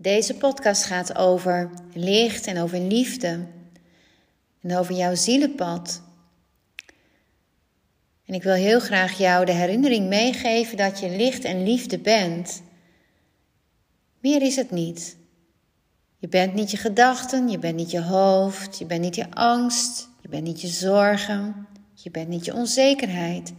Deze podcast gaat over licht en over liefde en over jouw zielenpad. En ik wil heel graag jou de herinnering meegeven dat je licht en liefde bent. Meer is het niet. Je bent niet je gedachten, je bent niet je hoofd, je bent niet je angst, je bent niet je zorgen, je bent niet je onzekerheid.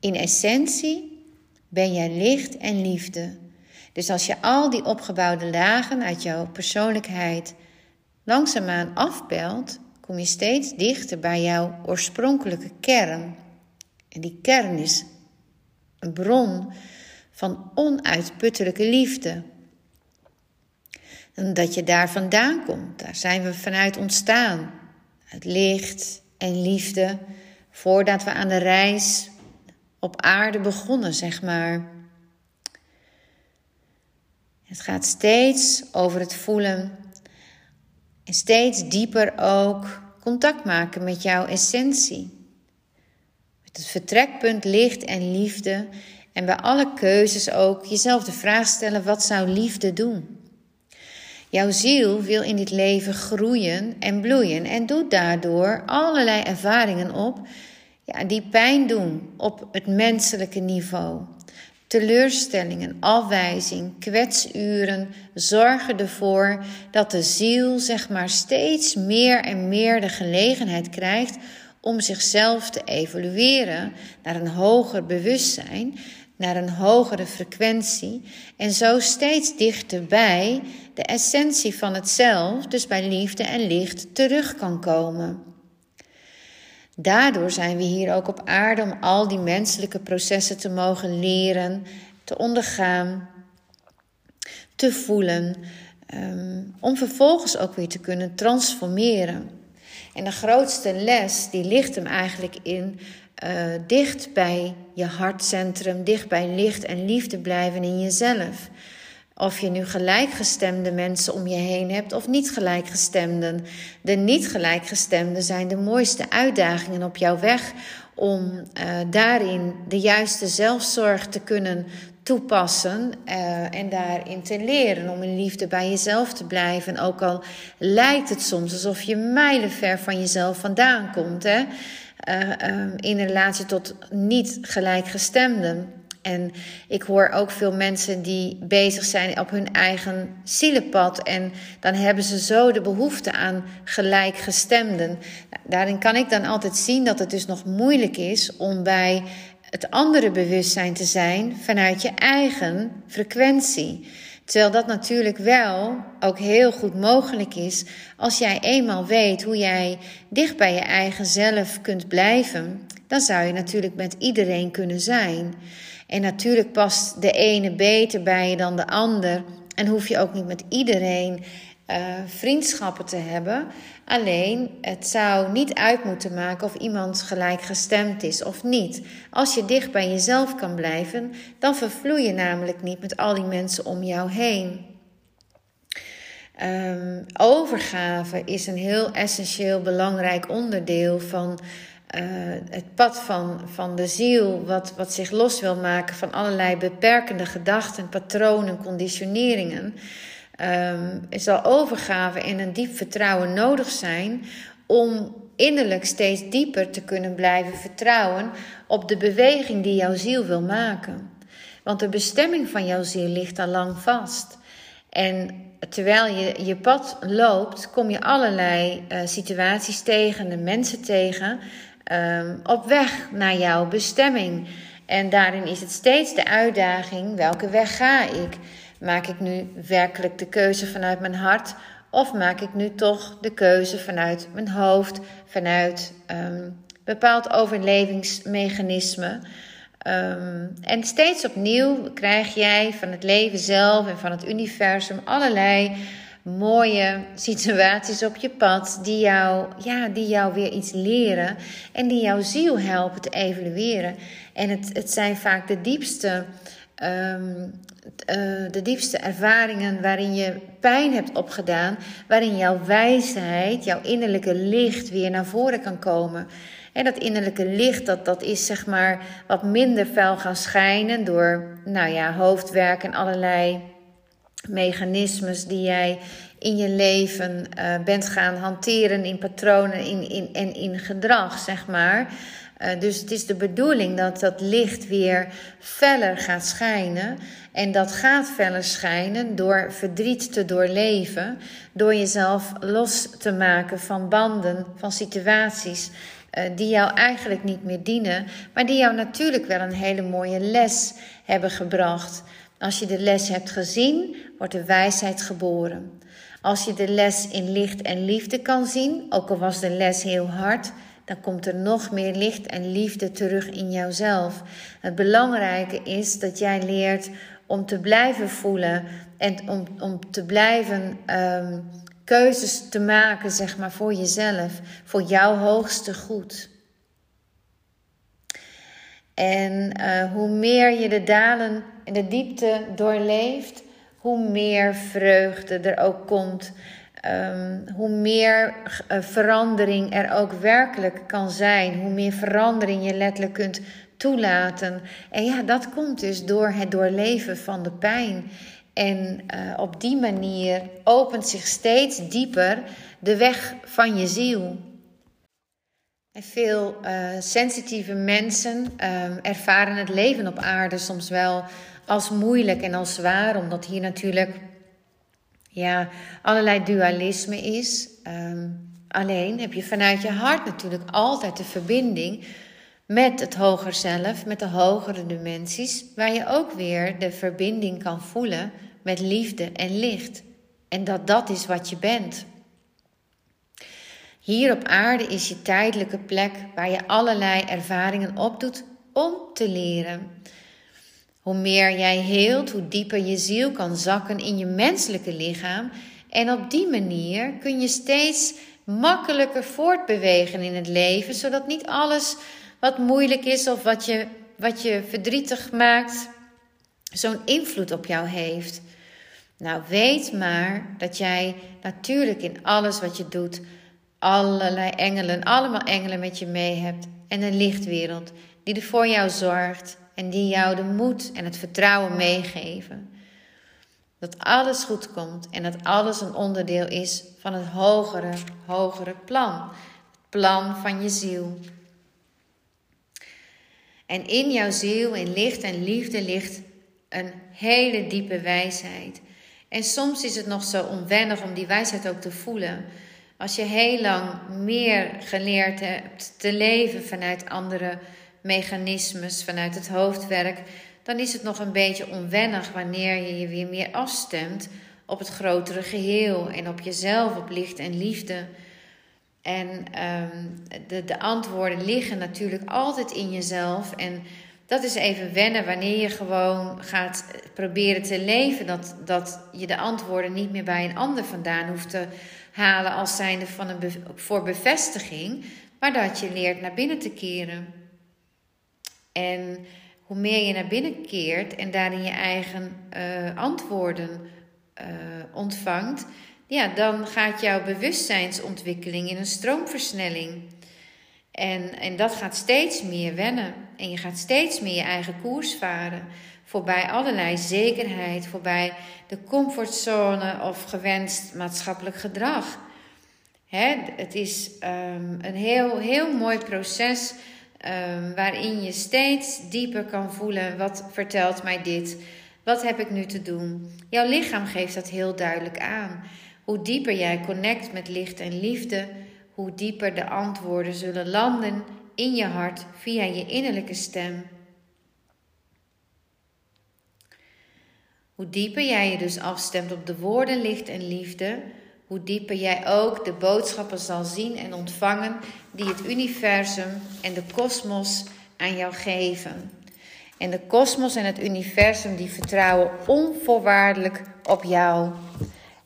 In essentie ben jij licht en liefde. Dus als je al die opgebouwde lagen uit jouw persoonlijkheid langzaamaan afpelt, kom je steeds dichter bij jouw oorspronkelijke kern. En die kern is een bron van onuitputtelijke liefde. En dat je daar vandaan komt, daar zijn we vanuit ontstaan. Het licht en liefde voordat we aan de reis op aarde begonnen, zeg maar. Het gaat steeds over het voelen en steeds dieper ook contact maken met jouw essentie. Met het vertrekpunt licht en liefde en bij alle keuzes ook jezelf de vraag stellen: wat zou liefde doen? Jouw ziel wil in dit leven groeien en bloeien en doet daardoor allerlei ervaringen op ja, die pijn doen op het menselijke niveau. Teleurstellingen, afwijzing, kwetsuren zorgen ervoor dat de ziel zeg maar steeds meer en meer de gelegenheid krijgt om zichzelf te evolueren naar een hoger bewustzijn, naar een hogere frequentie en zo steeds dichterbij de essentie van het zelf, dus bij liefde en licht, terug kan komen. Daardoor zijn we hier ook op aarde om al die menselijke processen te mogen leren, te ondergaan, te voelen, ehm, om vervolgens ook weer te kunnen transformeren. En de grootste les die ligt hem eigenlijk in uh, dicht bij je hartcentrum, dicht bij licht en liefde blijven in jezelf. Of je nu gelijkgestemde mensen om je heen hebt of niet gelijkgestemden. De niet gelijkgestemden zijn de mooiste uitdagingen op jouw weg om uh, daarin de juiste zelfzorg te kunnen toepassen uh, en daarin te leren om in liefde bij jezelf te blijven. Ook al lijkt het soms alsof je mijlenver van jezelf vandaan komt, hè? Uh, in relatie tot niet gelijkgestemden. En ik hoor ook veel mensen die bezig zijn op hun eigen zielenpad. En dan hebben ze zo de behoefte aan gelijkgestemden. Nou, daarin kan ik dan altijd zien dat het dus nog moeilijk is om bij het andere bewustzijn te zijn vanuit je eigen frequentie. Terwijl dat natuurlijk wel ook heel goed mogelijk is als jij eenmaal weet hoe jij dicht bij je eigen zelf kunt blijven. Dan zou je natuurlijk met iedereen kunnen zijn. En natuurlijk past de ene beter bij je dan de ander. En hoef je ook niet met iedereen uh, vriendschappen te hebben. Alleen het zou niet uit moeten maken of iemand gelijkgestemd is of niet. Als je dicht bij jezelf kan blijven, dan vervloei je namelijk niet met al die mensen om jou heen. Um, overgave is een heel essentieel belangrijk onderdeel van uh, het pad van, van de ziel, wat, wat zich los wil maken van allerlei beperkende gedachten, patronen, conditioneringen, um, zal overgave en een diep vertrouwen nodig zijn om innerlijk steeds dieper te kunnen blijven vertrouwen op de beweging die jouw ziel wil maken. Want de bestemming van jouw ziel ligt al lang vast. En terwijl je je pad loopt, kom je allerlei uh, situaties tegen, de mensen tegen, um, op weg naar jouw bestemming. En daarin is het steeds de uitdaging: welke weg ga ik? Maak ik nu werkelijk de keuze vanuit mijn hart? Of maak ik nu toch de keuze vanuit mijn hoofd, vanuit um, bepaald overlevingsmechanisme? Um, en steeds opnieuw krijg jij van het leven zelf en van het universum allerlei mooie situaties op je pad die jou, ja, die jou weer iets leren en die jouw ziel helpen te evolueren. En het, het zijn vaak de diepste, um, uh, de diepste ervaringen waarin je pijn hebt opgedaan, waarin jouw wijsheid, jouw innerlijke licht weer naar voren kan komen. En dat innerlijke licht, dat, dat is zeg maar wat minder fel gaan schijnen door, nou ja, hoofdwerk en allerlei mechanismes die jij in je leven uh, bent gaan hanteren in patronen in, in, en in gedrag, zeg maar. Uh, dus het is de bedoeling dat dat licht weer feller gaat schijnen. En dat gaat feller schijnen door verdriet te doorleven, door jezelf los te maken van banden, van situaties uh, die jou eigenlijk niet meer dienen, maar die jou natuurlijk wel een hele mooie les hebben gebracht. Als je de les hebt gezien, wordt de wijsheid geboren. Als je de les in licht en liefde kan zien, ook al was de les heel hard, dan komt er nog meer licht en liefde terug in jouzelf. Het belangrijke is dat jij leert om te blijven voelen en om, om te blijven um, keuzes te maken, zeg maar, voor jezelf, voor jouw hoogste goed. En uh, hoe meer je de dalen en de diepte doorleeft, hoe meer vreugde er ook komt. Um, hoe meer uh, verandering er ook werkelijk kan zijn. Hoe meer verandering je letterlijk kunt toelaten. En ja, dat komt dus door het doorleven van de pijn. En uh, op die manier opent zich steeds dieper de weg van je ziel. Veel uh, sensitieve mensen uh, ervaren het leven op aarde soms wel als moeilijk en als zwaar, omdat hier natuurlijk ja, allerlei dualisme is. Um, alleen heb je vanuit je hart natuurlijk altijd de verbinding met het hoger zelf, met de hogere dimensies, waar je ook weer de verbinding kan voelen met liefde en licht. En dat dat is wat je bent. Hier op aarde is je tijdelijke plek waar je allerlei ervaringen opdoet om te leren. Hoe meer jij heelt, hoe dieper je ziel kan zakken in je menselijke lichaam. En op die manier kun je steeds makkelijker voortbewegen in het leven, zodat niet alles wat moeilijk is of wat je, wat je verdrietig maakt, zo'n invloed op jou heeft. Nou, weet maar dat jij natuurlijk in alles wat je doet, allerlei engelen, allemaal engelen met je mee hebt. En een lichtwereld die er voor jou zorgt en die jou de moed en het vertrouwen meegeven. Dat alles goed komt en dat alles een onderdeel is van het hogere, hogere plan. Het plan van je ziel. En in jouw ziel, in licht en liefde, ligt een hele diepe wijsheid. En soms is het nog zo onwennig om die wijsheid ook te voelen. Als je heel lang meer geleerd hebt te leven vanuit andere mechanismes, vanuit het hoofdwerk, dan is het nog een beetje onwennig wanneer je je weer meer afstemt op het grotere geheel en op jezelf, op licht en liefde. En um, de, de antwoorden liggen natuurlijk altijd in jezelf. En dat is even wennen wanneer je gewoon gaat proberen te leven. Dat, dat je de antwoorden niet meer bij een ander vandaan hoeft te halen als zijnde van een voor bevestiging. Maar dat je leert naar binnen te keren. En hoe meer je naar binnen keert en daarin je eigen uh, antwoorden uh, ontvangt, ja, dan gaat jouw bewustzijnsontwikkeling in een stroomversnelling. En, en dat gaat steeds meer wennen. En je gaat steeds meer je eigen koers varen. Voorbij allerlei zekerheid, voorbij de comfortzone of gewenst maatschappelijk gedrag. Hè, het is um, een heel, heel mooi proces um, waarin je steeds dieper kan voelen: wat vertelt mij dit? Wat heb ik nu te doen? Jouw lichaam geeft dat heel duidelijk aan. Hoe dieper jij connect met licht en liefde, hoe dieper de antwoorden zullen landen in je hart via je innerlijke stem. Hoe dieper jij je dus afstemt op de woorden licht en liefde, hoe dieper jij ook de boodschappen zal zien en ontvangen die het universum en de kosmos aan jou geven. En de kosmos en het universum die vertrouwen onvoorwaardelijk op jou.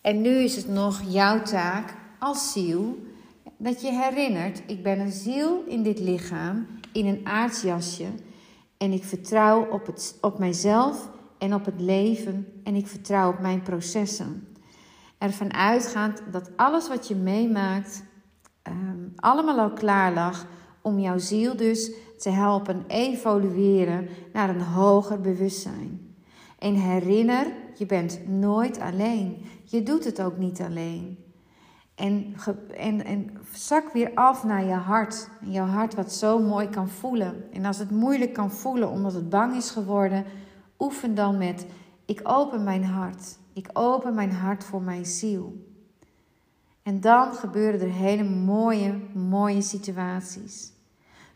En nu is het nog jouw taak als ziel dat je herinnert: ik ben een ziel in dit lichaam, in een aardsjasje. En ik vertrouw op, het, op mijzelf en op het leven en ik vertrouw op mijn processen. Ervan uitgaand dat alles wat je meemaakt um, allemaal al klaar lag om jouw ziel dus te helpen evolueren naar een hoger bewustzijn. En herinner Je bent nooit alleen. Je doet het ook niet alleen. En, en, en zak weer af naar je hart. Jouw hart wat zo mooi kan voelen. En als het moeilijk kan voelen omdat het bang is geworden, oefen dan met: Ik open mijn hart. Ik open mijn hart voor mijn ziel. En dan gebeuren er hele mooie, mooie situaties.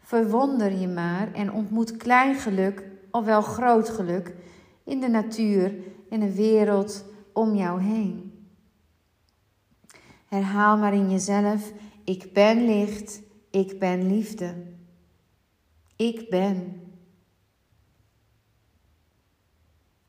Verwonder je maar en ontmoet klein geluk, of wel groot geluk, in de natuur en de wereld om jou heen. Herhaal maar in jezelf: Ik ben licht, ik ben liefde. Ik ben.